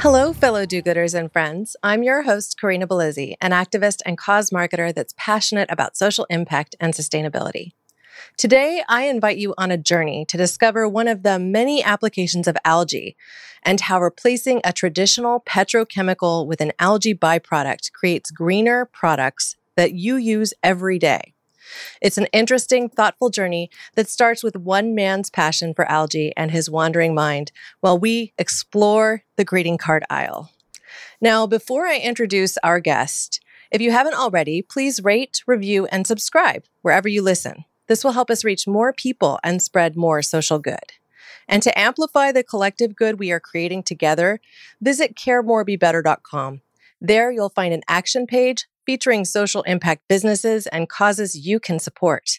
Hello, fellow do gooders and friends. I'm your host, Corinna Bellizzi, an activist and cause marketer that's passionate about social impact and sustainability. Today, I invite you on a journey to discover one of the many applications of algae and how replacing a traditional petrochemical with an algae byproduct creates greener products that you use every day. It's an interesting, thoughtful journey that starts with one man's passion for algae and his wandering mind while we explore the greeting card aisle. Now, before I introduce our guest, if you haven't already, please rate, review, and subscribe wherever you listen. This will help us reach more people and spread more social good. And to amplify the collective good we are creating together, visit caremorebebetter.com. There you'll find an action page featuring social impact businesses and causes you can support.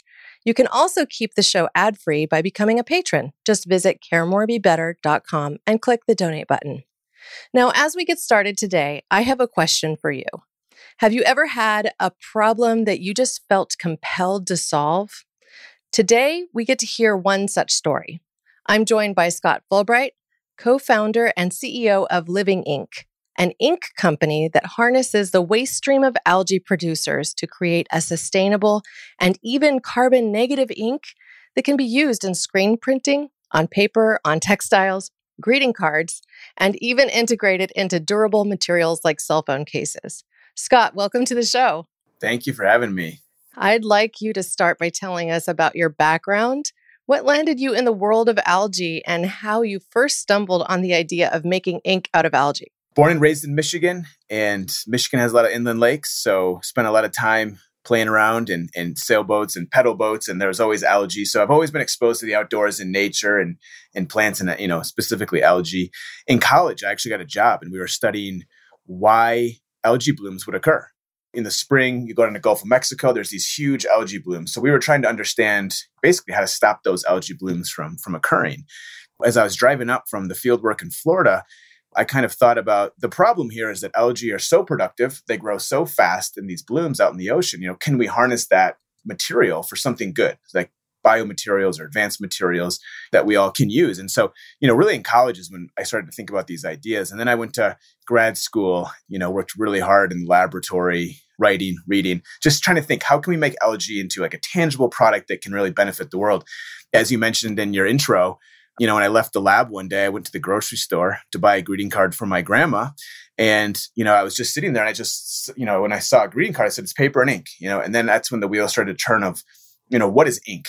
You can also keep the show ad free by becoming a patron. Just visit caremorebebetter.com and click the donate button. Now, as we get started today, I have a question for you. Have you ever had a problem that you just felt compelled to solve? Today, we get to hear one such story. I'm joined by Scott Fulbright, co founder and CEO of Living Ink an ink company that harnesses the waste stream of algae producers to create a sustainable and even carbon negative ink that can be used in screen printing, on paper, on textiles, greeting cards, and even integrated into durable materials like cell phone cases. Scott, welcome to the show. Thank you for having me. I'd like you to start by telling us about your background. What landed you in the world of algae and how you first stumbled on the idea of making ink out of algae? Born and raised in Michigan, and Michigan has a lot of inland lakes, so spent a lot of time playing around in, in sailboats and pedal boats, and there was always algae. So I've always been exposed to the outdoors and nature and and plants and you know specifically algae. In college, I actually got a job, and we were studying why algae blooms would occur. In the spring, you go down to the Gulf of Mexico. There's these huge algae blooms. So we were trying to understand basically how to stop those algae blooms from from occurring. As I was driving up from the field work in Florida, I kind of thought about the problem here is that algae are so productive, they grow so fast in these blooms out in the ocean. You know, can we harness that material for something good, like biomaterials or advanced materials that we all can use? And so, you know, really in college is when I started to think about these ideas. And then I went to grad school, you know, worked really hard in the laboratory, writing, reading, just trying to think how can we make algae into like a tangible product that can really benefit the world? As you mentioned in your intro, you know, when I left the lab one day, I went to the grocery store to buy a greeting card for my grandma. And, you know, I was just sitting there and I just, you know, when I saw a greeting card, I said, it's paper and ink, you know, and then that's when the wheel started to turn of, you know, what is ink?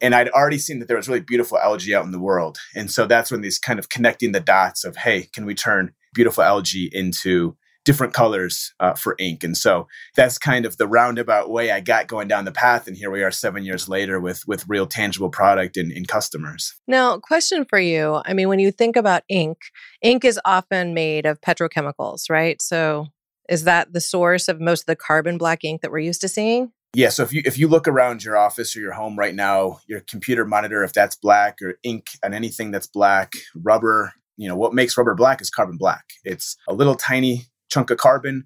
And I'd already seen that there was really beautiful algae out in the world. And so that's when these kind of connecting the dots of, hey, can we turn beautiful algae into different colors uh, for ink. And so that's kind of the roundabout way I got going down the path. And here we are seven years later with with real tangible product and, and customers. Now, question for you. I mean, when you think about ink, ink is often made of petrochemicals, right? So is that the source of most of the carbon black ink that we're used to seeing? Yeah, so if you if you look around your office or your home right now, your computer monitor, if that's black or ink on anything that's black, rubber, you know, what makes rubber black is carbon black. It's a little tiny chunk of carbon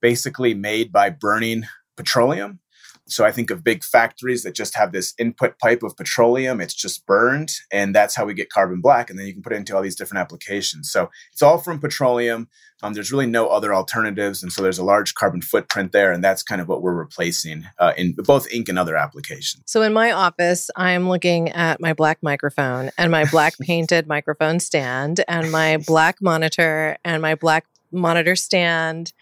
basically made by burning petroleum. So I think of big factories that just have this input pipe of petroleum. It's just burned, and that's how we get carbon black. And then you can put it into all these different applications. So it's all from petroleum. Um, there's really no other alternatives, and so there's a large carbon footprint there, and that's kind of what we're replacing uh, in both ink and other applications. So in my office, I'm looking at my black microphone and my black painted microphone stand and my black monitor and my black monitor stand.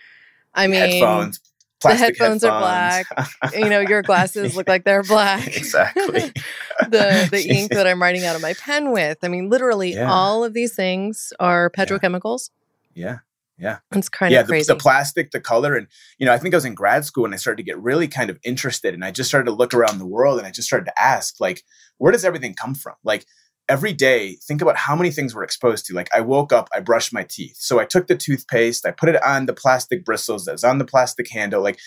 I mean, headphones. The headphones, headphones, are black. you know, your glasses look like they're black. exactly. the the ink that I'm writing out of my pen with. I mean, literally yeah. all of these things are petrochemicals. Yeah. Yeah. It's kind yeah, of crazy. The, the plastic, the color. And, you know, I think I was in grad school and I started to get really kind of interested. And I just started to look around the world and I just started to ask, like, where does everything come from? Like, every day think about how many things we're exposed to like i woke up i brushed my teeth so i took the toothpaste i put it on the plastic bristles that's on the plastic handle like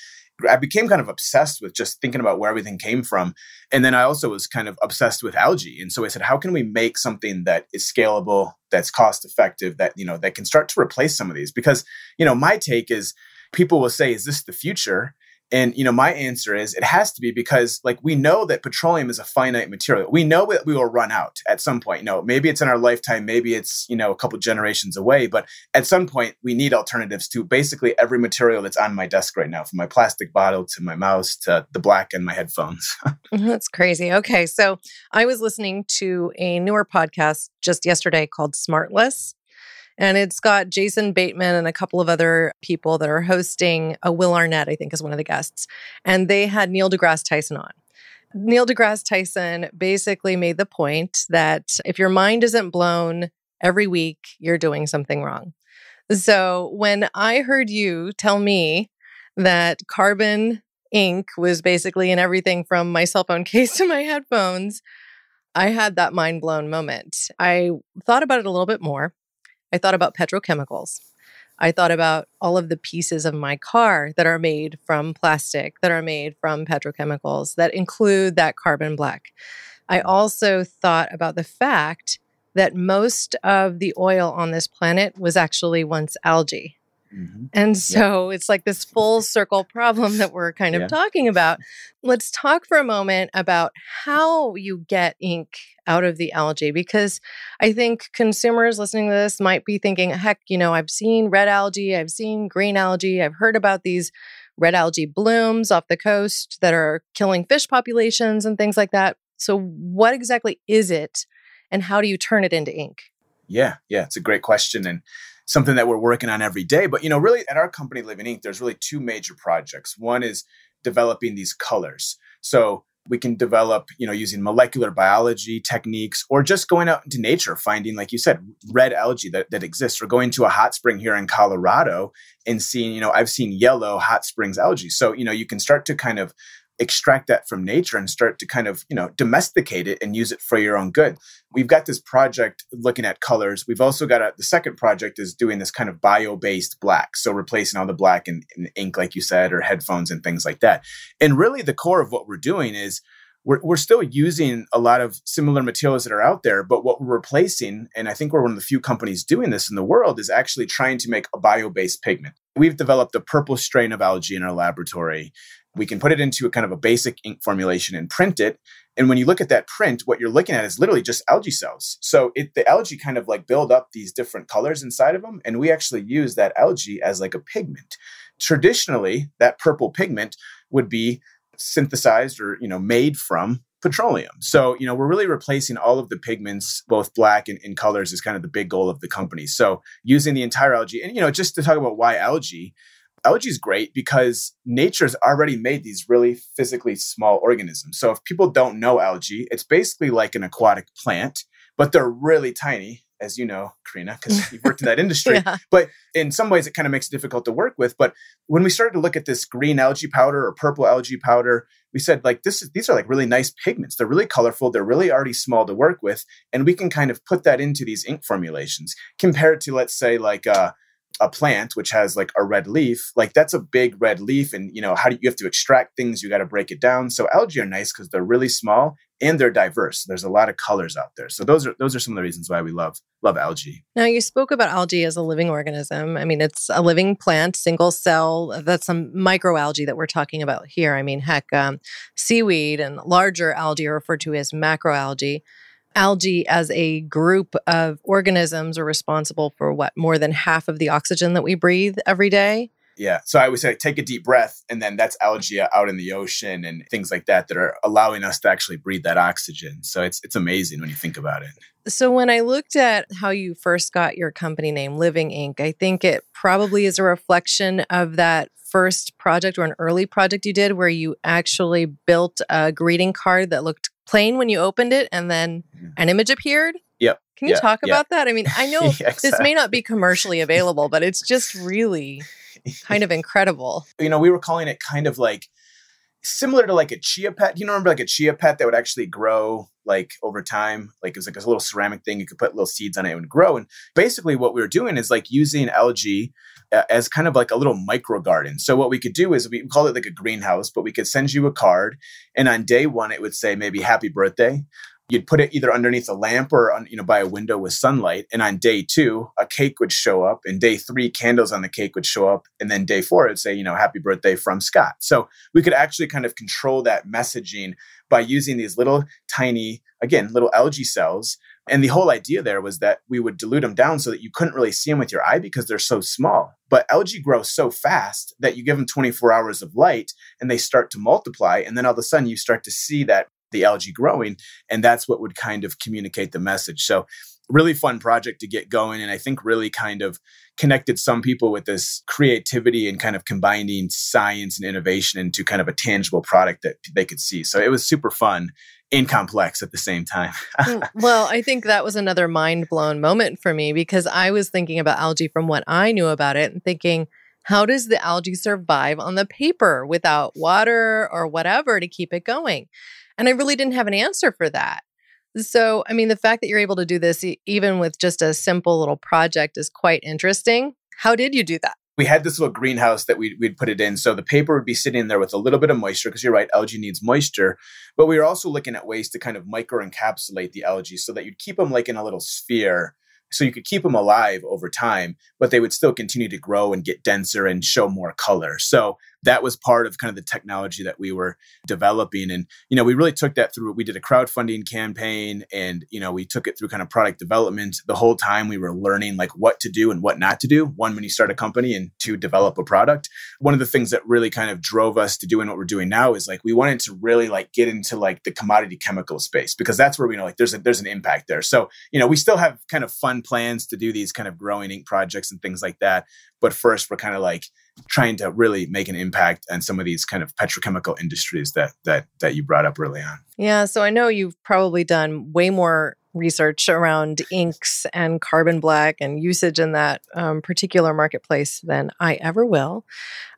I became kind of obsessed with just thinking about where everything came from. And then I also was kind of obsessed with algae. And so I said, how can we make something that is scalable, that's cost effective, that, you know, that can start to replace some of these? Because, you know, my take is people will say, is this the future? And you know, my answer is it has to be because like we know that petroleum is a finite material. We know that we will run out at some point. You know, maybe it's in our lifetime, maybe it's, you know, a couple generations away, but at some point we need alternatives to basically every material that's on my desk right now, from my plastic bottle to my mouse to the black and my headphones. Mm-hmm, that's crazy. Okay, so I was listening to a newer podcast just yesterday called Smartless and it's got Jason Bateman and a couple of other people that are hosting. A uh, Will Arnett, I think, is one of the guests. And they had Neil deGrasse Tyson on. Neil deGrasse Tyson basically made the point that if your mind isn't blown every week, you're doing something wrong. So when I heard you tell me that carbon ink was basically in everything from my cell phone case to my headphones, I had that mind blown moment. I thought about it a little bit more. I thought about petrochemicals. I thought about all of the pieces of my car that are made from plastic, that are made from petrochemicals, that include that carbon black. I also thought about the fact that most of the oil on this planet was actually once algae. Mm-hmm. And so yeah. it's like this full circle problem that we're kind of yeah. talking about. Let's talk for a moment about how you get ink out of the algae because I think consumers listening to this might be thinking, heck, you know, I've seen red algae, I've seen green algae, I've heard about these red algae blooms off the coast that are killing fish populations and things like that. So, what exactly is it and how do you turn it into ink? Yeah, yeah, it's a great question. And something that we're working on every day. But you know, really at our company, Living Ink, there's really two major projects. One is developing these colors. So we can develop, you know, using molecular biology techniques or just going out into nature, finding, like you said, red algae that, that exists, or going to a hot spring here in Colorado and seeing, you know, I've seen yellow hot springs algae. So, you know, you can start to kind of extract that from nature and start to kind of you know domesticate it and use it for your own good. We've got this project looking at colors. We've also got a, the second project is doing this kind of bio-based black so replacing all the black in, in ink like you said or headphones and things like that. And really the core of what we're doing is we're, we're still using a lot of similar materials that are out there, but what we're replacing, and I think we're one of the few companies doing this in the world, is actually trying to make a bio based pigment. We've developed a purple strain of algae in our laboratory we can put it into a kind of a basic ink formulation and print it. And when you look at that print, what you're looking at is literally just algae cells. So it, the algae kind of like build up these different colors inside of them. And we actually use that algae as like a pigment. Traditionally, that purple pigment would be synthesized or, you know, made from petroleum. So, you know, we're really replacing all of the pigments, both black and, and colors is kind of the big goal of the company. So using the entire algae and, you know, just to talk about why algae, algae is great because nature's already made these really physically small organisms. So if people don't know algae, it's basically like an aquatic plant, but they're really tiny, as you know, Corinna, because you've worked in that industry. yeah. But in some ways, it kind of makes it difficult to work with. But when we started to look at this green algae powder or purple algae powder, we said like this is these are like really nice pigments. They're really colorful. They're really already small to work with, and we can kind of put that into these ink formulations compared to let's say like uh, a plant which has like a red leaf like that's a big red leaf and you know how do you, have to extract things you got to break it down. So algae are nice because they're really small and they're diverse. There's a lot of colors out there. So those are those are some of the reasons why we love love algae. Now you spoke about algae as a living organism. I mean it's a living plant single cell. That's some microalgae that we're talking about here. I mean heck um, seaweed and larger algae are referred to as macroalgae algae as a group of organisms are responsible for what more than half of the oxygen that we breathe every day? Yeah so i would say take a deep breath and then that's algae out in the ocean and things like that that are allowing us to actually breathe that oxygen. So it's it's amazing when you think about it. So when i looked at how you first got your company name living ink i think it probably is a reflection of that first project or an early project you did where you actually built a greeting card that looked plain when you opened it and then mm-hmm. an image appeared? Yep. Can you talk about that? I mean, I know exactly. this may not be commercially available, but it's just really kind of incredible. You know, we were calling it kind of like similar to like a chia pet. You know, remember like a chia pet that would actually grow like over time? Like it was like a little ceramic thing. You could put little seeds on it and grow. And basically, what we were doing is like using algae as kind of like a little micro garden. So what we could do is we call it like a greenhouse, but we could send you a card, and on day one it would say maybe happy birthday you'd put it either underneath a lamp or on, you know by a window with sunlight and on day two a cake would show up and day three candles on the cake would show up and then day four it would say you know happy birthday from scott so we could actually kind of control that messaging by using these little tiny again little algae cells and the whole idea there was that we would dilute them down so that you couldn't really see them with your eye because they're so small. But algae grow so fast that you give them 24 hours of light and they start to multiply. And then all of a sudden you start to see that the algae growing. And that's what would kind of communicate the message. So, really fun project to get going. And I think really kind of connected some people with this creativity and kind of combining science and innovation into kind of a tangible product that they could see. So, it was super fun and complex at the same time. Mm, well, I think that was another mind blown moment for me because I was thinking about algae from what I knew about it and thinking, how does the algae survive on the paper without water or whatever to keep it going? And I really didn't have an answer for that. So, I mean, the fact that you're able to do this even with just a simple little project is quite interesting. How did you do that? We had this little greenhouse that we'd, we'd put it in. So the paper would be sitting there with a little bit of moisture, because you're right, algae needs moisture. But we were also looking at ways to kind of micro encapsulate the algae so that you'd keep them like in a little sphere so you could keep them alive over time, but they would still continue to grow and get denser and show more color. So that was part of kind of the technology that we were developing. And you know we really took that through we did a crowdfunding campaign and you know we took it through kind of product development the whole time we were learning like what to do and what not to do. One when you start a company and two develop a product. One of the things that really kind of drove us to doing what we're doing now is like we wanted to really like get into like the commodity chemical space because that's where we know like there's a there's an impact there. So you know we still have kind of fun plans to do these kind of growing ink projects and things like that. But first we're kind of like trying to really make an impact on some of these kind of petrochemical industries that that that you brought up early on. Yeah, so I know you've probably done way more research around inks and carbon black and usage in that um, particular marketplace than I ever will.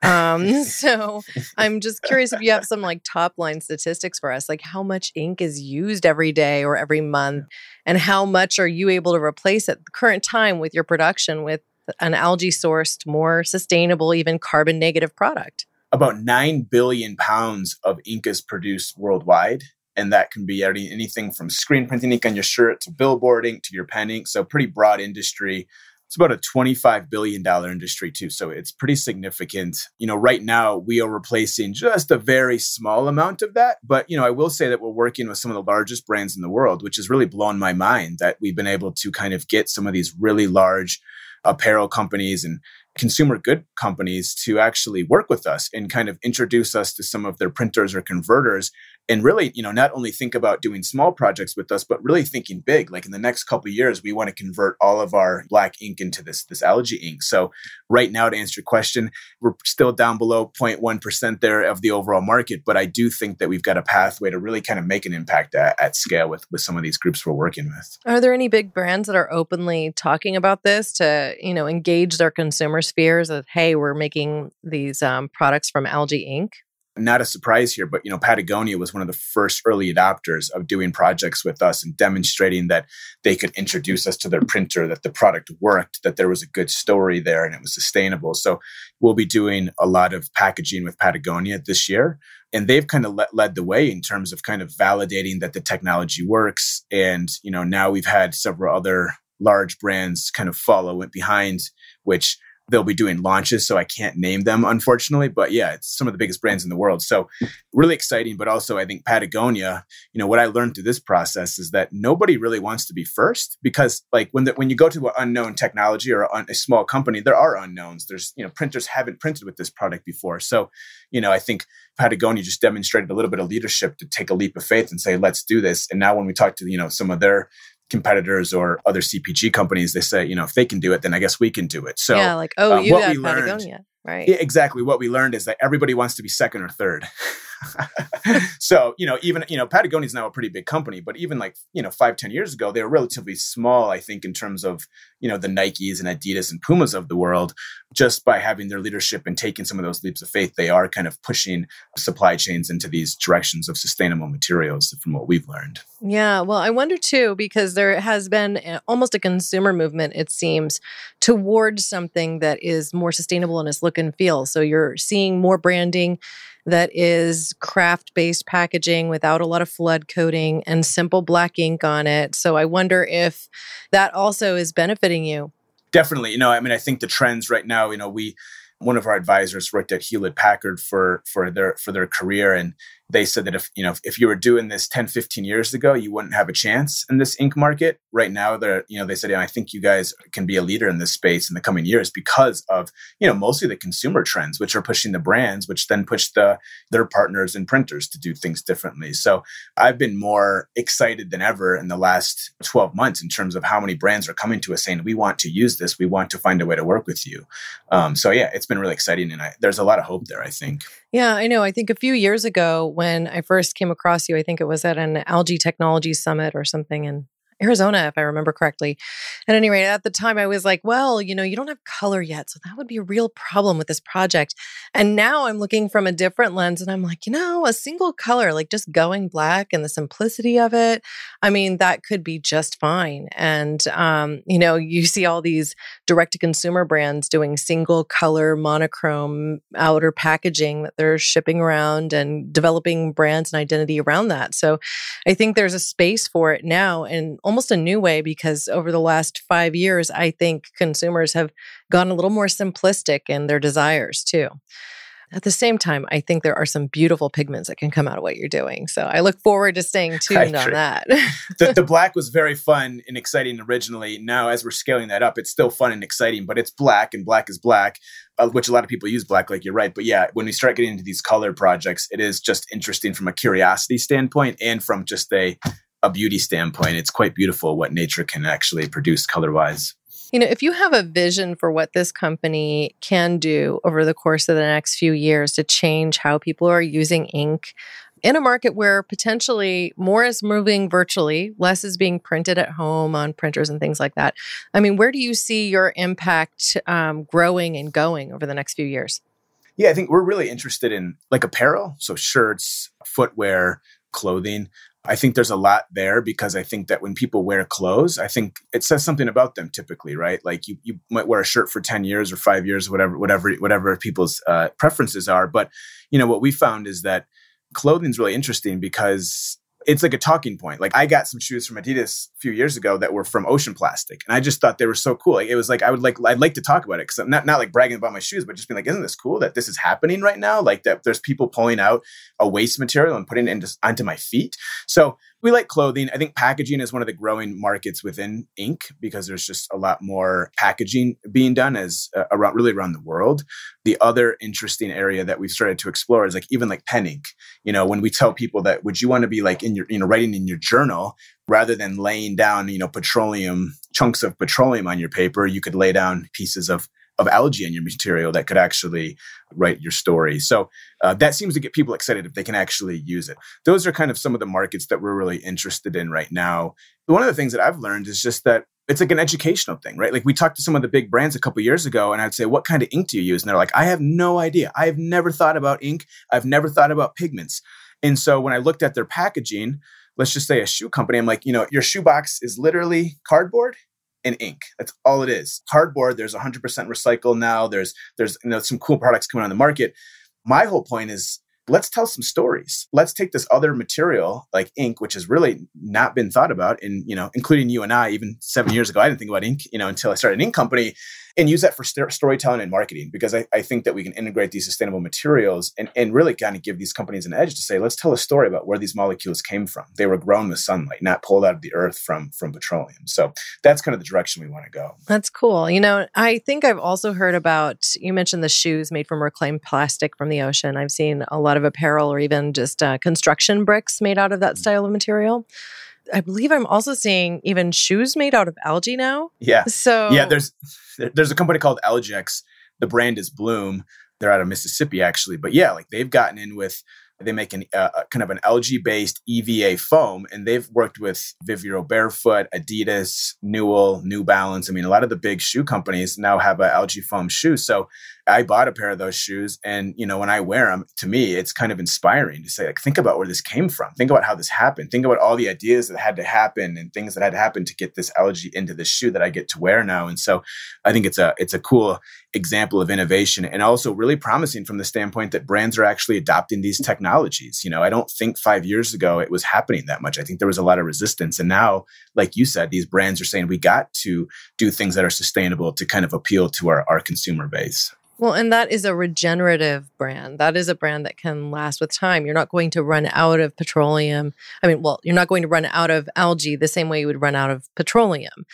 Um, so I'm just curious if you have some like top line statistics for us, like how much ink is used every day or every month, and how much are you able to replace at the current time with your production with an algae sourced, more sustainable, even carbon negative product. About 9 billion pounds of ink is produced worldwide. And that can be anything from screen printing ink on your shirt to billboard ink to your pen ink. So, pretty broad industry. It's about a $25 billion industry, too. So, it's pretty significant. You know, right now we are replacing just a very small amount of that. But, you know, I will say that we're working with some of the largest brands in the world, which has really blown my mind that we've been able to kind of get some of these really large apparel companies and consumer good companies to actually work with us and kind of introduce us to some of their printers or converters and really you know not only think about doing small projects with us but really thinking big. Like in the next couple years we want to convert all of our black ink into this this algae ink. So right now to answer your question we're still down below 0.1% there of the overall market but i do think that we've got a pathway to really kind of make an impact at, at scale with with some of these groups we're working with. Are there any big brands that are openly talking about this to you know engage their consumer spheres that hey we're making these um, products from algae ink not a surprise here, but you know, Patagonia was one of the first early adopters of doing projects with us and demonstrating that they could introduce us to their printer, that the product worked, that there was a good story there and it was sustainable. So we'll be doing a lot of packaging with Patagonia this year. And they've kind of le- led the way in terms of kind of validating that the technology works. And, you know, now we've had several other large brands kind of follow it behind, which they'll be doing launches, so I can't name them, unfortunately. But yeah, it's some of the biggest brands in the world. So really exciting. But also, I think Patagonia, you know, what I learned through this process is that nobody really wants to be first because, like, when the, when you go to an unknown technology or a, a small company, there are unknowns. There's, you know, printers haven't printed with this product before. So, you know, I think Patagonia just demonstrated a little bit of leadership to take a leap of faith and say, let's do this. And now when we talk to, you know, some of their competitors or other CPG companies, they say, you know, if they can do it, then I guess we can do it. So yeah, like oh, uh, you got Patagonia, learned, right? Yeah, exactly. What we learned is that everybody wants to be second or third. so, you know, even, you know, Patagonia is now a pretty big company, but even like, you know, five ten years ago, they were relatively small, I think, in terms of, you know, the Nikes and Adidas and Pumas of the world. Just by having their leadership and taking some of those leaps of faith, they are kind of pushing supply chains into these directions of sustainable materials from what we've learned. Yeah. Well, I wonder too, because there has been eh, almost a consumer movement, it seems, towards something that is more sustainable in its look and feel. So you're seeing more branding that is kraft based packaging without a lot of flood coating and simple black ink on it. So I wonder if that also is benefiting you. Definitely. You know, I mean, I think the trends right now, you know, we, one of our advisors worked at Hewlett Packard for for their for their career and they said that if you know if you were doing this 10 15 years ago you wouldn't have a chance in this ink market. Right now they're you know they said yeah, i think you guys can be a leader in this space in the coming years because of you know mostly the consumer trends which are pushing the brands which then push the their partners and printers to do things differently. So i've been more excited than ever in the last 12 months in terms of how many brands are coming to us saying we want to use this. We want to find a way to work with you. Um, so yeah it's been really exciting and I, there's a lot of hope there i think yeah, I know. I think a few years ago when I first came across you, I think it was at an algae technology summit or something in Arizona, if I remember correctly. At any rate, at the time, I was like, well, you know, you don't have color yet. So that would be a real problem with this project. And now I'm looking from a different lens and I'm like, you know, a single color, like just going black and the simplicity of it. I mean, that could be just fine. And, um, you know, you see all these direct to consumer brands doing single color monochrome outer packaging that they're shipping around and developing brands and identity around that. So I think there's a space for it now. And almost a new way because over the last five years, I think consumers have gone a little more simplistic in their desires too. At the same time, I think there are some beautiful pigments that can come out of what you're doing. So I look forward to staying tuned on that. the, the, black was very fun and exciting originally. Now, as we're scaling that up, it's still fun and exciting, but it's black and black is black, uh, which a lot of people use black, like you're right. But yeah, when we start getting into these color projects, it is just interesting from a curiosity standpoint and from just a a beauty standpoint, it's quite beautiful what nature can actually produce color wise. You know, if you have a vision for what this company can do over the course of the next few years to change how people are using ink in a market where potentially more is moving virtually, less is being printed at home on printers and things like that. I mean, where do you see your impact um, growing and going over the next few years? Yeah, I think we're really interested in like apparel, so shirts, footwear, clothing. I think there's a lot there because I think that when people wear clothes, I think it says something about them typically, right? Like you, you might wear a shirt for 10 years or five years, whatever, whatever, whatever people's uh, preferences are. But, you know, what we found is that clothing is really interesting because it's like a talking point. Like I got some shoes from Adidas a few years ago that were from Ocean Plastic, and I just thought they were so cool. Like, it was like I would like I'd like to talk about it because I'm not not like bragging about my shoes, but just being like, isn't this cool that this is happening right now? Like that there's people pulling out a waste material and putting it into, onto my feet. So we like clothing. I think packaging is one of the growing markets within ink because there's just a lot more packaging being done as uh, around really around the world. The other interesting area that we've started to explore is like even like pen ink. You know, when we tell people that would you want to be like in your you know writing in your journal rather than laying down you know petroleum chunks of petroleum on your paper, you could lay down pieces of of algae in your material that could actually write your story. So uh, that seems to get people excited if they can actually use it. Those are kind of some of the markets that we're really interested in right now. One of the things that I've learned is just that it's like an educational thing, right? Like we talked to some of the big brands a couple years ago, and I'd say, "What kind of ink do you use?" And they're like, "I have no idea. I have never thought about ink. I've never thought about pigments." And so when I looked at their packaging, let's just say a shoe company, I'm like, you know, your shoebox is literally cardboard and ink. That's all it is. Cardboard, there's 100% recycle now. There's there's you know some cool products coming on the market. My whole point is let's tell some stories. Let's take this other material like ink, which has really not been thought about, and you know, including you and I, even seven years ago, I didn't think about ink, you know, until I started an ink company and use that for st- storytelling and marketing because I, I, think that we can integrate these sustainable materials and, and really kind of give these companies an edge to say let's tell a story about where these molecules came from. They were grown with sunlight not pulled out of the earth from from petroleum. So that's kind of the direction we want to go. That's cool. You know i think i've also heard about you mentioned the shoes made from reclaimed plastic from the ocean. I've seen a lot of apparel or even just uh, construction bricks made out of that mm. style of material I believe I'm also seeing even shoes made out of algae now. Yeah. So yeah, there's there's a company called Algix. The brand is Bloom. They're out of Mississippi actually, but yeah, like they've gotten in with They make an uh, kind of an algae based EVA foam, and they've worked with Vivobarefoot, Adidas, Newell, New Balance. I mean, a lot of the big shoe companies now have an algae foam shoe. So I bought a pair of those shoes, and you know, when I wear them, to me, it's kind of inspiring to say, like, think about where this came from. Think about how this happened. Think about all the ideas that had to happen and things that had to happen to get this algae into this shoe that I get to wear now. And so, I think it's a it's a cool example of innovation, and also really promising from the standpoint that brands are actually adopting these technologies. You know, I don't think five years ago it was happening that much. I think there was a lot of resistance. And now, like you said, these brands are saying we got to do things that are sustainable to kind of appeal to our, our consumer base. Well, and that is a regenerative brand. That is a brand that can last with time. You're not going to run out of petroleum. I mean, well, you're not going to run out of algae the same way you would run out of petroleum.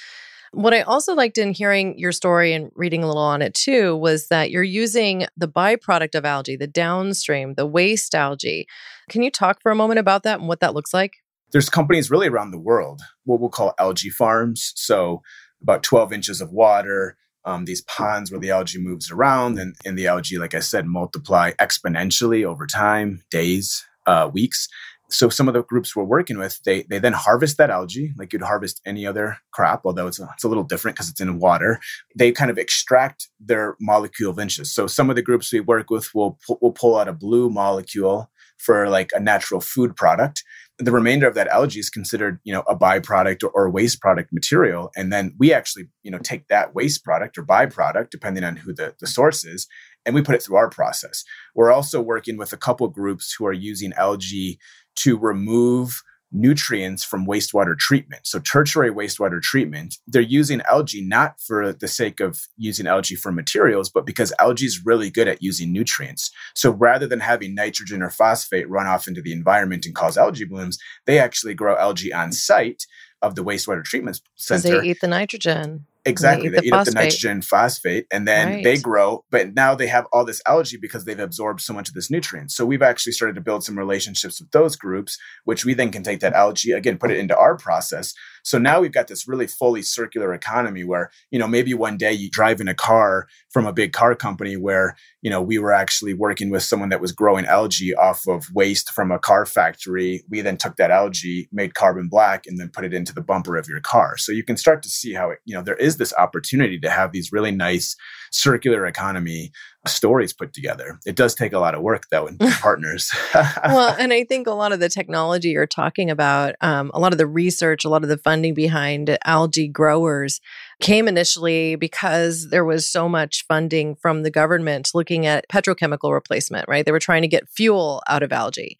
What I also liked in hearing your story and reading a little on it too was that you're using the byproduct of algae, the downstream, the waste algae. Can you talk for a moment about that and what that looks like? There's companies really around the world, what we'll call algae farms. So, about 12 inches of water, um, these ponds where the algae moves around, and, and the algae, like I said, multiply exponentially over time, days, uh, weeks so some of the groups we're working with, they they then harvest that algae like you'd harvest any other crop, although it's a, it's a little different because it's in water. They kind of extract their molecule of interest. So some of the groups we work with will will pull out a blue molecule for like a natural food product. The remainder of that algae is considered, you know, a byproduct or, or waste product material, and then we actually, you know, take that waste product or byproduct, depending on who the, the source is, and we put it through our process. We're also working with a couple groups who are using algae to remove nutrients from wastewater treatment. So tertiary wastewater treatment, they're using algae not for the sake of using algae for materials, but because algae is really good at using nutrients. So rather than having nitrogen or phosphate run off into the environment and cause algae blooms, they actually grow algae on site of the wastewater treatment center. They eat the nitrogen. Exactly. They eat, they eat up the nitrogen phosphate and then right. they grow, but now they have all this algae because they've absorbed so much of this nutrient. So we've actually started to build some relationships with those groups, which we then can take that algae, again, put it into our process. So now we've got this really fully circular economy where, you know, maybe one day you drive in a car from a big car company where, you know, we were actually working with someone that was growing algae off of waste from a car factory. We then took that algae, made carbon black, and then put it into the bumper of your car. So you can start to see how, it, you know, there is this opportunity to have these really nice circular economy stories put together. It does take a lot of work though and partners. well, and I think a lot of the technology you're talking about, um, a lot of the research, a lot of the funding behind algae growers came initially because there was so much funding from the government looking at petrochemical replacement, right? They were trying to get fuel out of algae.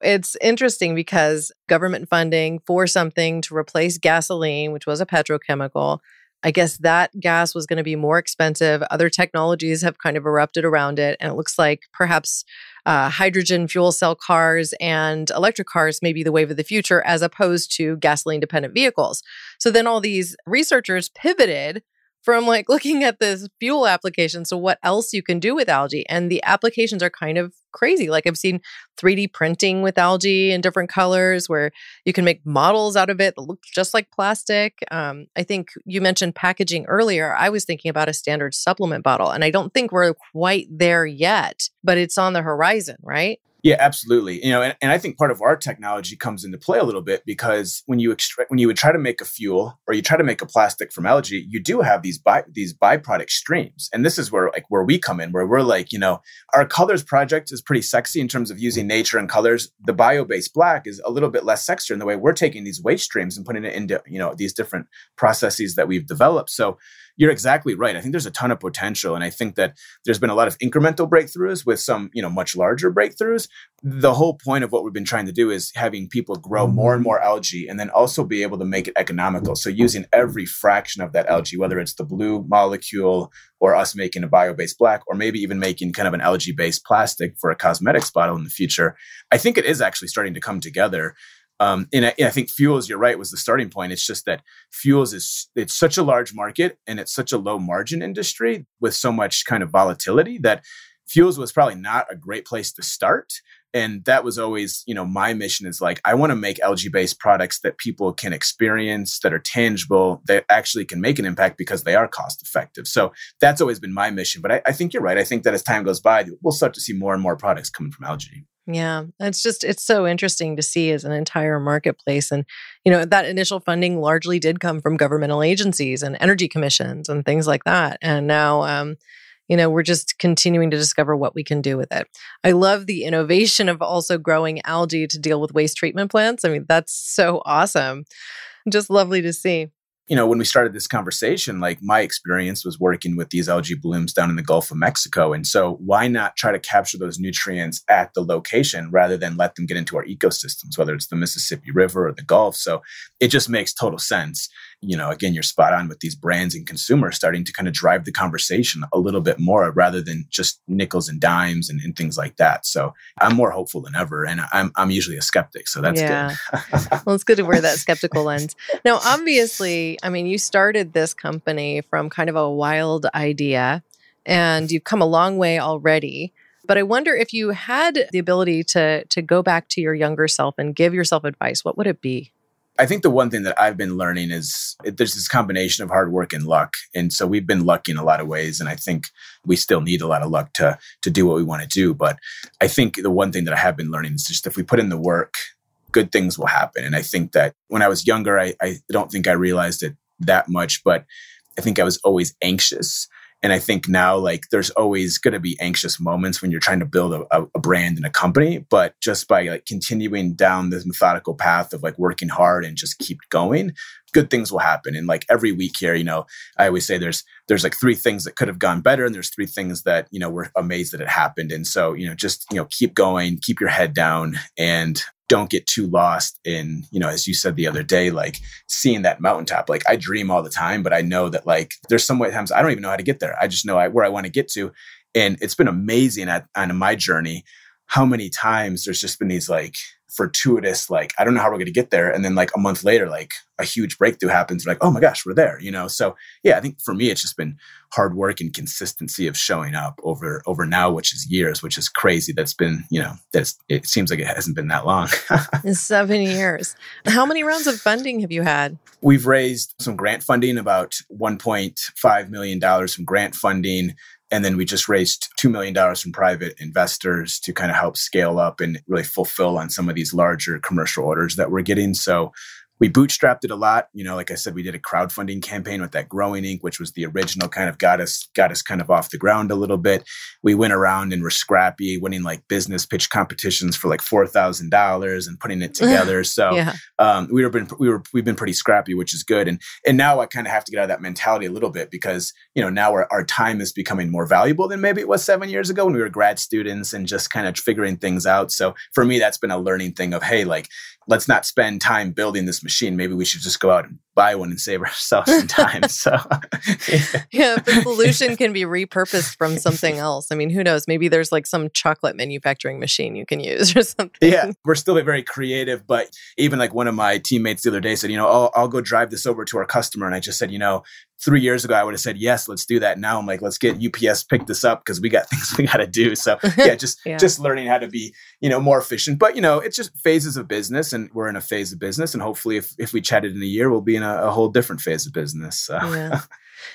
It's interesting because government funding for something to replace gasoline, which was a petrochemical, I guess that gas was going to be more expensive. Other technologies have kind of erupted around it. And it looks like perhaps uh, hydrogen fuel cell cars and electric cars may be the wave of the future as opposed to gasoline dependent vehicles. So then all these researchers pivoted from like looking at this fuel application. So, what else you can do with algae? And the applications are kind of crazy. Like, I've seen 3D printing with algae in different colors where you can make models out of it that look just like plastic. Um, I think you mentioned packaging earlier. I was thinking about a standard supplement bottle, and I don't think we're quite there yet, but it's on the horizon, right? Yeah, absolutely. You know, and, and I think part of our technology comes into play a little bit because when you extract, when you would try to make a fuel or you try to make a plastic from algae, you do have these by these byproduct streams, and this is where like where we come in, where we're like, you know, our colors project is pretty sexy in terms of using nature and colors. The bio-based black is a little bit less sexy in the way we're taking these waste streams and putting it into you know these different processes that we've developed. So you're exactly right. I think there's a ton of potential. And I think that there's been a lot of incremental breakthroughs with some, you know, much larger breakthroughs. The whole point of what we've been trying to do is having people grow mm-hmm. more and more algae and then also be able to make it economical. So using every fraction of that algae, whether it's the blue molecule or us making a bio-based black, or maybe even making kind of an algae-based plastic for a cosmetics bottle in the future, I think it is actually starting to come together. Um, and I, I, think fuels, you're right, was the starting point. It's just that fuels is it's such a large market and it's such a low margin industry with so much kind of volatility that fuels was probably not a great place to start. And that was always, you know, my mission is like, I want to make algae based products that people can experience, that are tangible, that actually can make an impact because they are cost effective. So that's always been my mission. But I, I think you're right. I think that as time goes by, we'll start to see more and more products coming from algae. Yeah, it's just it's so interesting to see as an entire marketplace and you know that initial funding largely did come from governmental agencies and energy commissions and things like that. And now um you know, we're just continuing to discover what we can do with it. I love the innovation of also growing algae to deal with waste treatment plants. I mean, that's so awesome. Just lovely to see you know, when we started this conversation, like my experience was working with these algae blooms down in the Gulf of Mexico. And so why not try to capture those nutrients at the location rather than let them get into our ecosystems, whether it's the Mississippi River or the Gulf? So it just makes total sense. You know, again, you're spot on with these brands and consumers starting to kind of drive the conversation a little bit more rather than just nickels and dimes and, and things like that. So I'm more hopeful than ever. And I'm, I'm usually a skeptic. So that's yeah. good. well, it's good to wear that skeptical lens. Now, obviously, I mean, you started this company from kind of a wild idea and you've come a long way already. But I wonder if you had the ability to to go back to your younger self and give yourself advice, what would it be? I think the one thing that I've been learning is it, there's this combination of hard work and luck, and so we've been lucky in a lot of ways, and I think we still need a lot of luck to to do what we want to do. But I think the one thing that I have been learning is just if we put in the work, good things will happen. And I think that when I was younger, I, I don't think I realized it that much, but I think I was always anxious. And I think now, like, there's always going to be anxious moments when you're trying to build a, a, brand and a company. But just by like continuing down this methodical path of like working hard and just keep going, good things will happen. And like every week here, you know, I always say there's there's like three things that could have gone better, and there's three things that you know we're amazed that it happened. And so you know, just you know, keep going, keep your head down, and don't get too lost in, you know, as you said the other day, like seeing that mountaintop. Like I dream all the time, but I know that like there's some way times I don't even know how to get there. I just know I, where I want to get to. And it's been amazing at, on my journey how many times there's just been these like fortuitous, like, I don't know how we're going to get there. And then like a month later, like a huge breakthrough happens. Like, oh my gosh, we're there, you know? So yeah, I think for me, it's just been hard work and consistency of showing up over, over now, which is years, which is crazy. That's been, you know, that's, it seems like it hasn't been that long. Seven years. How many rounds of funding have you had? We've raised some grant funding, about $1.5 million from grant funding. And then we just raised $2 million from private investors to kind of help scale up and really fulfill on some of these larger commercial orders that we're getting. So we bootstrapped it a lot. You know, like I said, we did a crowdfunding campaign with that Growing Ink., which was the original kind of got us got us kind of off the ground a little bit. We went around and were scrappy, winning like business pitch competitions for like four thousand dollars and putting it together. So yeah. um, we were been we were we've been pretty scrappy, which is good. And and now I kind of have to get out of that mentality a little bit because you know now our, our time is becoming more valuable than maybe it was seven years ago when we were grad students and just kind of figuring things out. So for me, that's been a learning thing of hey, like let's not spend time building this machine. Maybe we should just go out and buy one and save ourselves some time. so, yeah, the solution can be repurposed from something else. I mean, who knows? Maybe there's like some chocolate manufacturing machine you can use or something. Yeah, we're still very creative. But even like one of my teammates the other day said, you know, I'll, I'll go drive this over to our customer. And I just said, you know, three years ago, I would have said, yes, let's do that. Now I'm like, let's get UPS pick this up because we got things we got to do. So yeah, just, yeah. just learning how to be, you know, more efficient, but you know, it's just phases of business and we're in a phase of business. And hopefully if, if we chatted in a year, we'll be in a, a whole different phase of business. So. Yeah.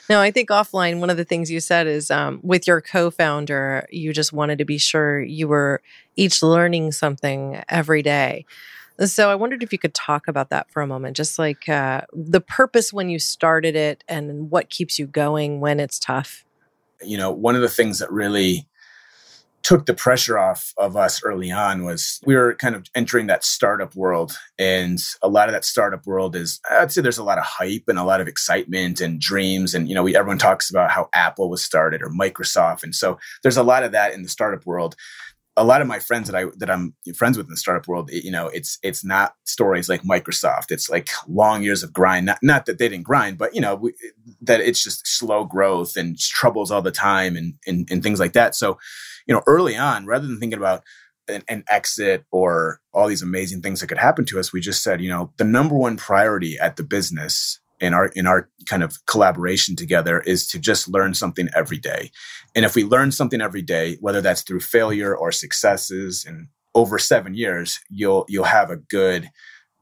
No, I think offline, one of the things you said is um, with your co founder, you just wanted to be sure you were each learning something every day. So I wondered if you could talk about that for a moment, just like uh, the purpose when you started it and what keeps you going when it's tough. You know, one of the things that really took the pressure off of us early on was we were kind of entering that startup world. And a lot of that startup world is, I'd say there's a lot of hype and a lot of excitement and dreams. And, you know, we, everyone talks about how Apple was started or Microsoft. And so there's a lot of that in the startup world a lot of my friends that I that I'm friends with in the startup world, you know, it's it's not stories like Microsoft. It's like long years of grind. Not not that they didn't grind, but you know we, that it's just slow growth and troubles all the time and, and and things like that. So, you know, early on, rather than thinking about an, an exit or all these amazing things that could happen to us, we just said, you know, the number one priority at the business in our in our kind of collaboration together is to just learn something every day. And if we learn something every day, whether that's through failure or successes and over 7 years, you'll you'll have a good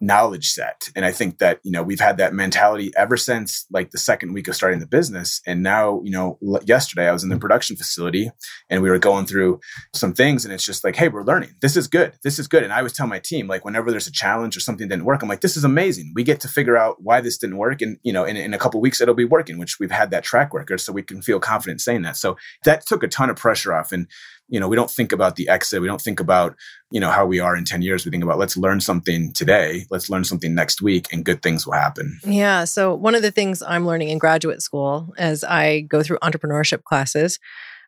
knowledge set. And I think that, you know, we've had that mentality ever since like the second week of starting the business. And now, you know, yesterday I was in the production facility and we were going through some things and it's just like, hey, we're learning. This is good. This is good. And I always tell my team, like, whenever there's a challenge or something didn't work, I'm like, this is amazing. We get to figure out why this didn't work. And, you know, in, in a couple weeks, it'll be working, which we've had that track record. So we can feel confident saying that. So that took a ton of pressure off. And you know we don't think about the exit. We don't think about you know how we are in 10 years. We think about let's learn something today. Let's learn something next week and good things will happen. Yeah. So one of the things i'm learning in graduate school as i go through entrepreneurship classes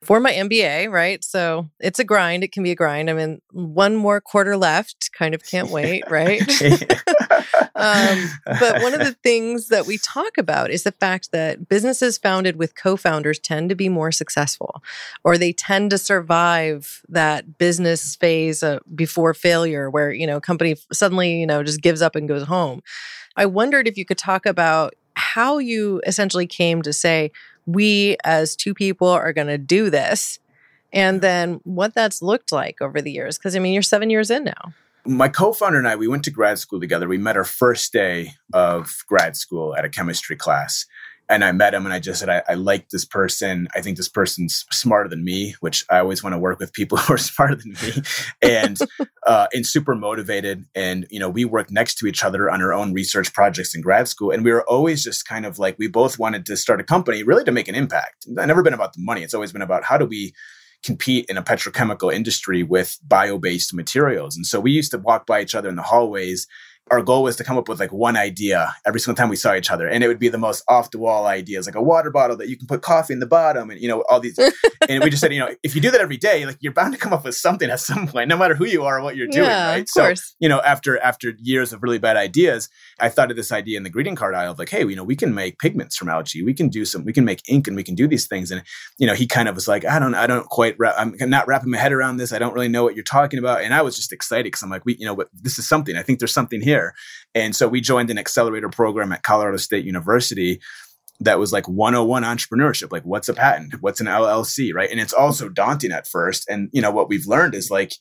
for my MBA, right? So it's a grind. It can be a grind. I mean, one more quarter left. Kind of can't wait, right? um, but one of the things that we talk about is the fact that businesses founded with co founders tend to be more successful, or they tend to survive that business phase uh, before failure, where, you know, company suddenly, you know, just gives up and goes home. I wondered if you could talk about how you essentially came to say, we as two people are going to do this. And then what that's looked like over the years because i mean you're seven years in now. My co-founder and i we went to grad school together. We met our first day of grad school at a chemistry class and I met him and I just said, I, I like this person. I think this person's smarter than me, which I always want to work with people who are smarter than me and, uh, and super motivated. And, you know, we worked next to each other on our own research projects in grad school. And we were always just kind of like, we both wanted to start a company really to make an impact. Never been about the money. It's always been about how do we compete in a petrochemical industry with bio-based materials. And so we used to walk by each other in the hallways our goal was to come up with like one idea every single time we saw each other. And it would be the most off the wall ideas like a water bottle that you can put coffee in the bottom and you know all these and we just said you know if you do that every day like you're bound to come up with something at some point no matter who you are or what you're doing yeah, right? so course. you know after after years of really bad ideas i thought of this idea in the greeting card aisle of like hey you know we can make pigments from algae. We can do some we can make ink and we can do these things. And you know he kind of was like i don't i don't quite wrap, i'm not wrapping my head around this. I don't really know what you're talking about. And i was just excited because i'm like we you know but this is something. I think there's something here and so we joined an accelerator program at Colorado State University that was like 101 entrepreneurship like what's a patent? What's an llc right? And it's also daunting at first. And you know what we've learned is like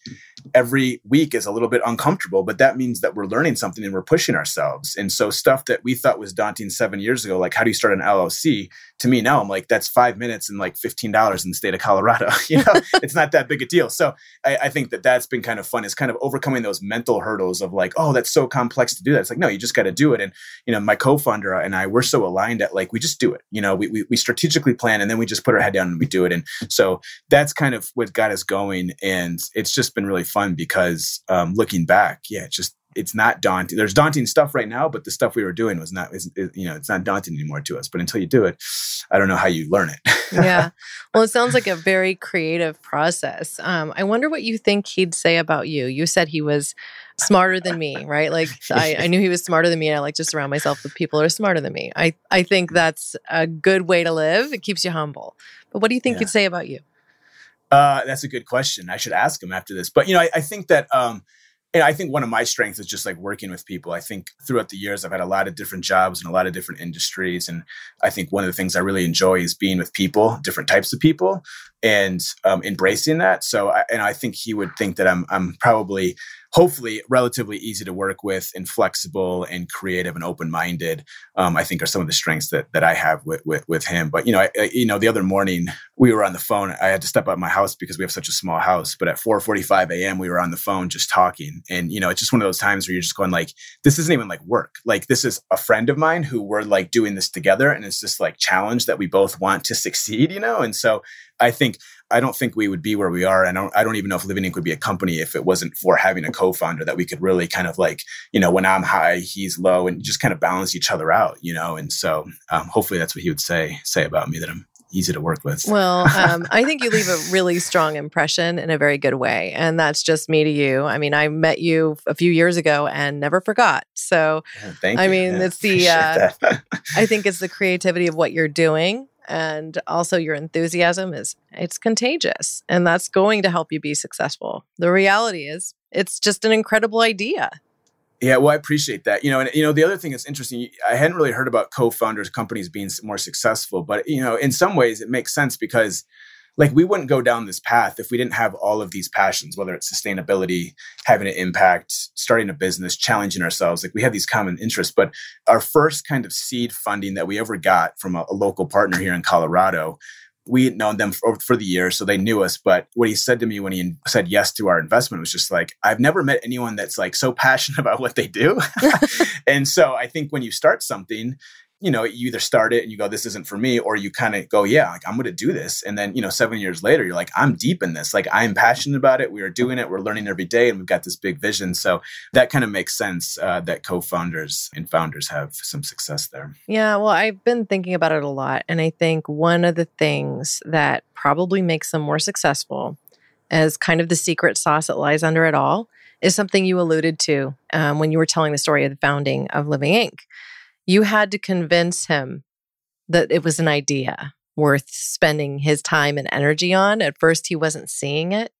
every week is a little bit uncomfortable but that means that we're learning something and we're pushing ourselves. And so stuff that we thought was daunting seven years ago like how do you start an llc to me now i'm like that's five minutes and like $15 in the state of colorado you know? It's not that big a deal. So I, I think that that's been kind of fun. Is kind of overcoming those mental hurdles of like oh that's so complex to do that. It's like no you just got to do it. And you know my co-founder and i we're so aligned at like we just do it. You know, we, we, we strategically plan and then we just put our head down and we do it. And so that's kind of what got us going. And it's just been really fun because um, looking back, yeah, it's just it's not daunting. There's daunting stuff right now, but the stuff we were doing was not, is, is, you know, it's not daunting anymore to us. But until you do it, I don't know how you learn it. yeah. Well, it sounds like a very creative process. Um, I wonder what you think he'd say about you. You said he was smarter than me, right? Like I, I, knew he was smarter than me. And I like to surround myself with people who are smarter than me. I, I think that's a good way to live. It keeps you humble. But what do you think yeah. he'd say about you? Uh, that's a good question. I should ask him after this. But you know, I, I think that um, and I think one of my strengths is just like working with people. I think throughout the years, I've had a lot of different jobs and a lot of different industries. And I think one of the things I really enjoy is being with people, different types of people, and um, embracing that. So, I, and I think he would think that I'm, I'm probably hopefully relatively easy to work with and flexible and creative and open-minded um, i think are some of the strengths that, that i have with, with, with him. But you know I, you know the other morning we were on the phone. I had to step out of my house because we have such a small house but at 4.45 a.m we were on the phone just talking. And you know it's just one of those times where you're just going like this isn't even like work. Like this is a friend of mine who we're like doing this together and it's just like challenge that we both want to succeed you know? And so I think I don't think we would be where we are. And I don't, I don't even know if Living Ink would be a company if it wasn't for having a co-founder that we could really kind of like, you know, when I'm high, he's low and just kind of balance each other out, you know? And so um, hopefully that's what he would say, say about me that I'm easy to work with. Well, um, I think you leave a really strong impression in a very good way. And that's just me to you. I mean, I met you a few years ago and never forgot. So, yeah, I mean, yeah, it's the, uh, I think it's the creativity of what you're doing and also your enthusiasm is it's contagious and that's going to help you be successful. The reality is it's just an incredible idea. Yeah well i appreciate that. You know and you know the other thing that's interesting i hadn't really heard about co-founders companies being more successful but you know in some ways it makes sense because like we wouldn't go down this path if we didn't have all of these passions whether it's sustainability having an impact starting a business challenging ourselves like we have these common interests but our first kind of seed funding that we ever got from a, a local partner here in colorado we had known them for, for, the years, so they knew us. But what he said to me when he said yes to our investment was just like, I've never met anyone that's like so passionate about what they do. and so I think when you start something, you know, you either start it and you go, this isn't for me, or you kind of go, yeah, like I'm going to do this. And then, you know, seven years later, you're like, I'm deep in this. Like I'm passionate about it. We are doing it. We're learning every day and we've got this big vision. So that kind of makes sense uh, that co founders and founders have some success there. Yeah. Well, I've been thinking about it a lot. And I think one of the things that probably makes them more successful as kind of the secret sauce that lies under it all is something you alluded to um, when you were telling the story of the founding of Living Ink you had to convince him that it was an idea worth spending his time and energy on. At first, he wasn't seeing it.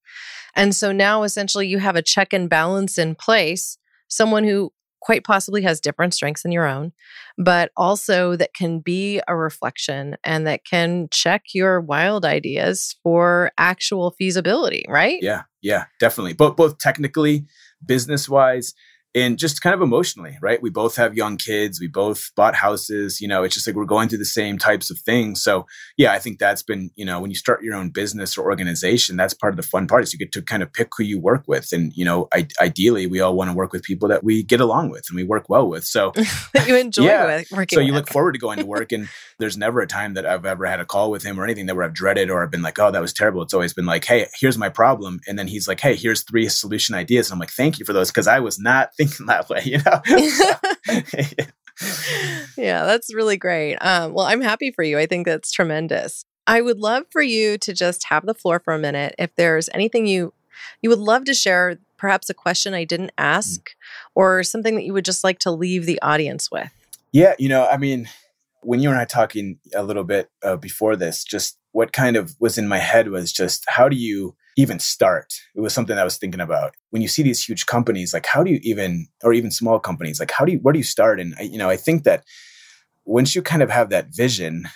And so now essentially you have a check and balance in place, someone who quite possibly has different strengths than your own, but also that can be a reflection and that can check your wild ideas for actual feasibility, right? Yeah, yeah, definitely. Both both technically, business wise, and just kind of emotionally, right? We both have young kids. We both bought houses. You know, it's just like we're going through the same types of things. So, yeah, I think that's been, you know, when you start your own business or organization, that's part of the fun part is you get to kind of pick who you work with. And, you know, I, ideally, we all want to work with people that we get along with and we work well with. So, you enjoy yeah. working So, you with. look forward to going to work. And there's never a time that I've ever had a call with him or anything that where I've dreaded or I've been like, oh, that was terrible. It's always been like, hey, here's my problem. And then he's like, hey, here's three solution ideas. And I'm like, thank you for those because I was not thinking that way, you know? yeah, that's really great. Um, well, I'm happy for you. I think that's tremendous. I would love for you to just have the floor for a minute. If there's anything you you would love to share, perhaps a question I didn't mm. ask, or something that you would just like to leave the audience with. Yeah, you know, I mean, when you and I talking a little bit uh, before this, just what kind of was in my head was just how do you even start? It was something I was thinking about. When you see these huge companies, like how do you even, or even small companies, like how do you, where do you start? And I, you know, I think that once you kind of have that vision,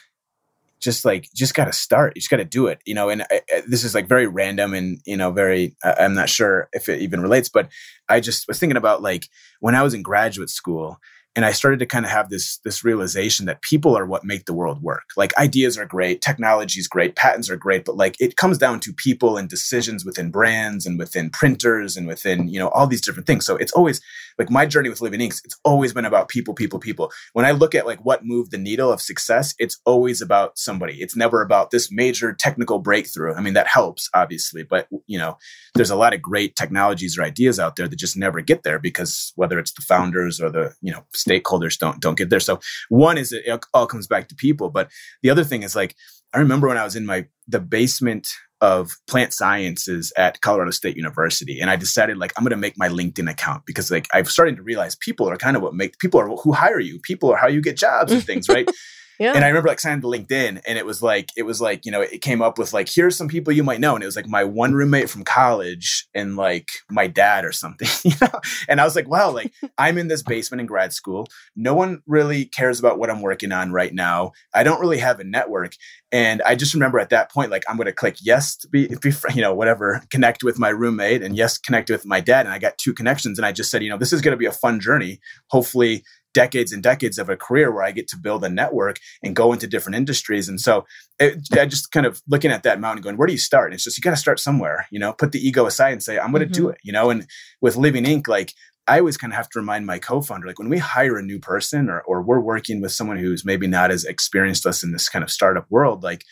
just like just got to start you just got to do it you know and I, I, this is like very random and you know very I, i'm not sure if it even relates but i just was thinking about like when i was in graduate school and i started to kind of have this this realization that people are what make the world work. Like ideas are great technology is great patents are great but like it comes down to people and decisions within brands and within printers and within you know all these different things. So it's always like my journey with living inks it's always been about people people people. When i look at like what moved the needle of success it's always about somebody. It's never about this major technical breakthrough. I mean that helps obviously but you know there's a lot of great technologies or ideas out there that just never get there because whether it's the founders or the you know stakeholders don't don't get there. So one is it all comes back to people, but the other thing is like I remember when I was in my the basement of plant sciences at Colorado State University. And I decided like I'm going to make my LinkedIn account because like I'm starting to realize people are kind of what make people are who hire you. People are how you get jobs and things, right? Yeah. And I remember like signing to LinkedIn and it was like, it was like, you know, it came up with like, here's some people you might know. And it was like my one roommate from college and like my dad or something, you know? And I was like, wow, like I'm in this basement in grad school. No one really cares about what I'm working on right now. I don't really have a network. And I just remember at that point, like I'm going to click yes to be, be, you know, whatever, connect with my roommate and yes, connect with my dad. And I got two connections. And I just said, you know, this is going to be a fun journey. Hopefully decades and decades of a career where I get to build a network and go into different industries. And so it, I just kind of looking at that mountain going, where do you start? And it's just, you got to start somewhere, you know, put the ego aside and say, I'm going to mm-hmm. do it, you know, and with Living Ink, like, I always kind of have to remind my co-founder, like when we hire a new person or, or we're working with someone who's maybe not as experienced us in this kind of startup world, like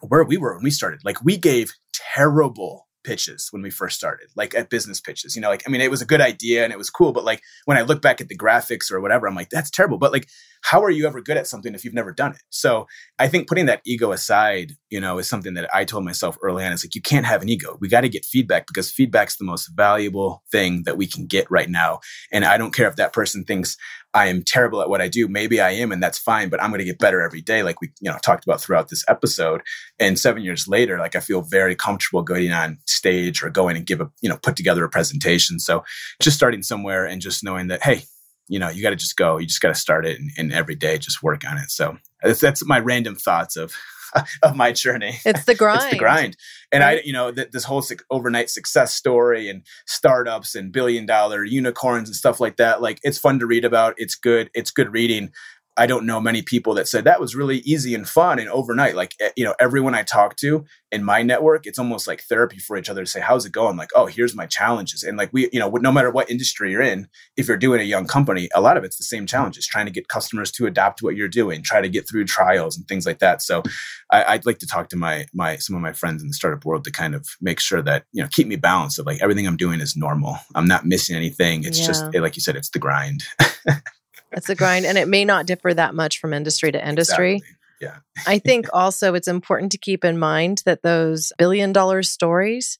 where we were when we started, like we gave terrible pitches when we first started, like at business pitches. You know, like I mean, it was a good idea and it was cool, but like when I look back at the graphics or whatever, I'm like, that's terrible. But like, how are you ever good at something if you've never done it? So I think putting that ego aside, you know, is something that I told myself early on. Is like you can't have an ego. We got to get feedback because feedback's the most valuable thing that we can get right now. And I don't care if that person thinks I am terrible at what I do. Maybe I am, and that's fine, but I'm going to get better every day, like we, you know, talked about throughout this episode. And seven years later, like I feel very comfortable going on stage or going and give a, you know, put together a presentation. So just starting somewhere and just knowing that, hey, you know, you got to just go. You just got to start it and, and, every day just work on it. So that's, that's my random thoughts of of my journey. It's the grind. it's the grind. And right? I, you know, th- this whole su- overnight success story and startups and billion dollar unicorns and stuff like that. Like it's fun to read about. It's good. It's good reading. I don't know many people that said that was really easy and fun and overnight. Like, eh, you know, everyone I talk to in my network, it's almost like therapy for each other to say, how's it going? Like, oh, here's my challenges. And like, we, you know, no matter what industry you're in, if you're doing a young company, a lot of it's the same challenges, trying to get customers to adapt to what you're doing, try to get through trials and things like that. So I, would like to talk to my, my, some of my friends in the startup world to kind of make sure that, you know, keep me balanced of like everything I'm doing is normal. I'm not missing anything. It's yeah. just, like you said, it's the grind. It's a grind, and it may not differ that much from industry to industry. Exactly. Yeah. I think also it's important to keep in mind that those billion dollar stories,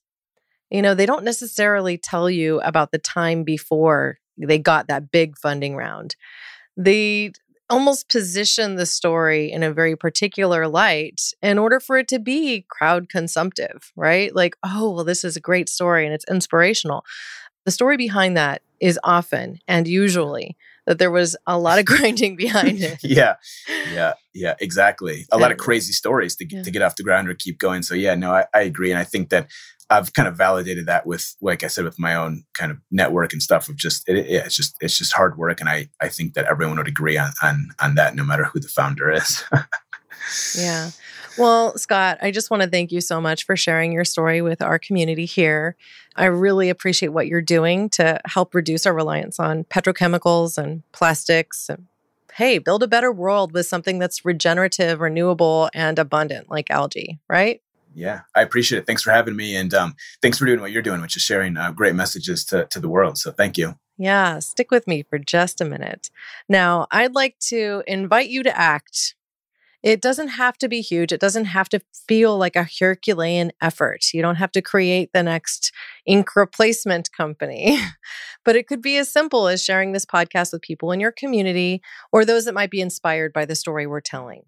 you know, they don't necessarily tell you about the time before they got that big funding round. They almost position the story in a very particular light in order for it to be crowd consumptive, right? Like, oh, well, this is a great story and it's inspirational. The story behind that is often and usually that there was a lot of grinding behind it. yeah, yeah, yeah, exactly. A and, lot of crazy stories to get, yeah. to get off the ground or keep going. So yeah, no, I, I agree, and I think that I've kind of validated that with, like I said, with my own kind of network and stuff. Of just, it, yeah, it's just, it's just hard work, and I, I think that everyone would agree on, on, on that, no matter who the founder is. yeah. Well, Scott, I just want to thank you so much for sharing your story with our community here. I really appreciate what you're doing to help reduce our reliance on petrochemicals and plastics and hey, build a better world with something that's regenerative, renewable, and abundant like algae, right? Yeah, I appreciate it. Thanks for having me. And um, thanks for doing what you're doing, which is sharing uh, great messages to, to the world. So thank you. Yeah, stick with me for just a minute. Now, I'd like to invite you to act it doesn't have to be huge. It doesn't have to feel like a Herculean effort. You don't have to create the next ink replacement company. but it could be as simple as sharing this podcast with people in your community or those that might be inspired by the story we're telling.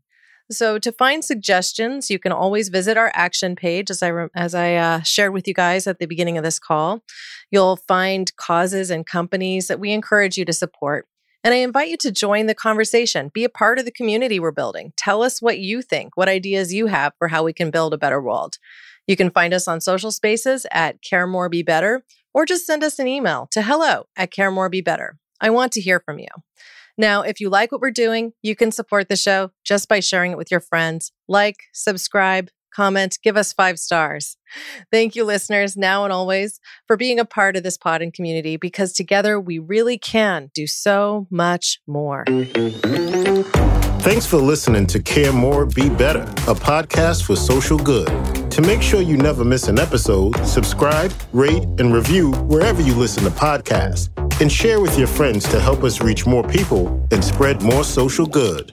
So to find suggestions, you can always visit our action page, as I as I uh, shared with you guys at the beginning of this call. You'll find causes and companies that we encourage you to support. And I invite you to join the conversation, be a part of the community we're building. Tell us what you think, what ideas you have for how we can build a better world. You can find us on social spaces at Care More Be Better, or just send us an email to hello at Care More Be Better. I want to hear from you. Now, if you like what we're doing, you can support the show just by sharing it with your friends. Like, subscribe, comment, give us five stars. Thank you, listeners, now and always, for being a part of this pod and community because together we really can do so much more. Thanks for listening to Care More, Be Better, a podcast for social good. To make sure you never miss an episode, subscribe, rate, and review wherever you listen to podcasts, and share with your friends to help us reach more people and spread more social good.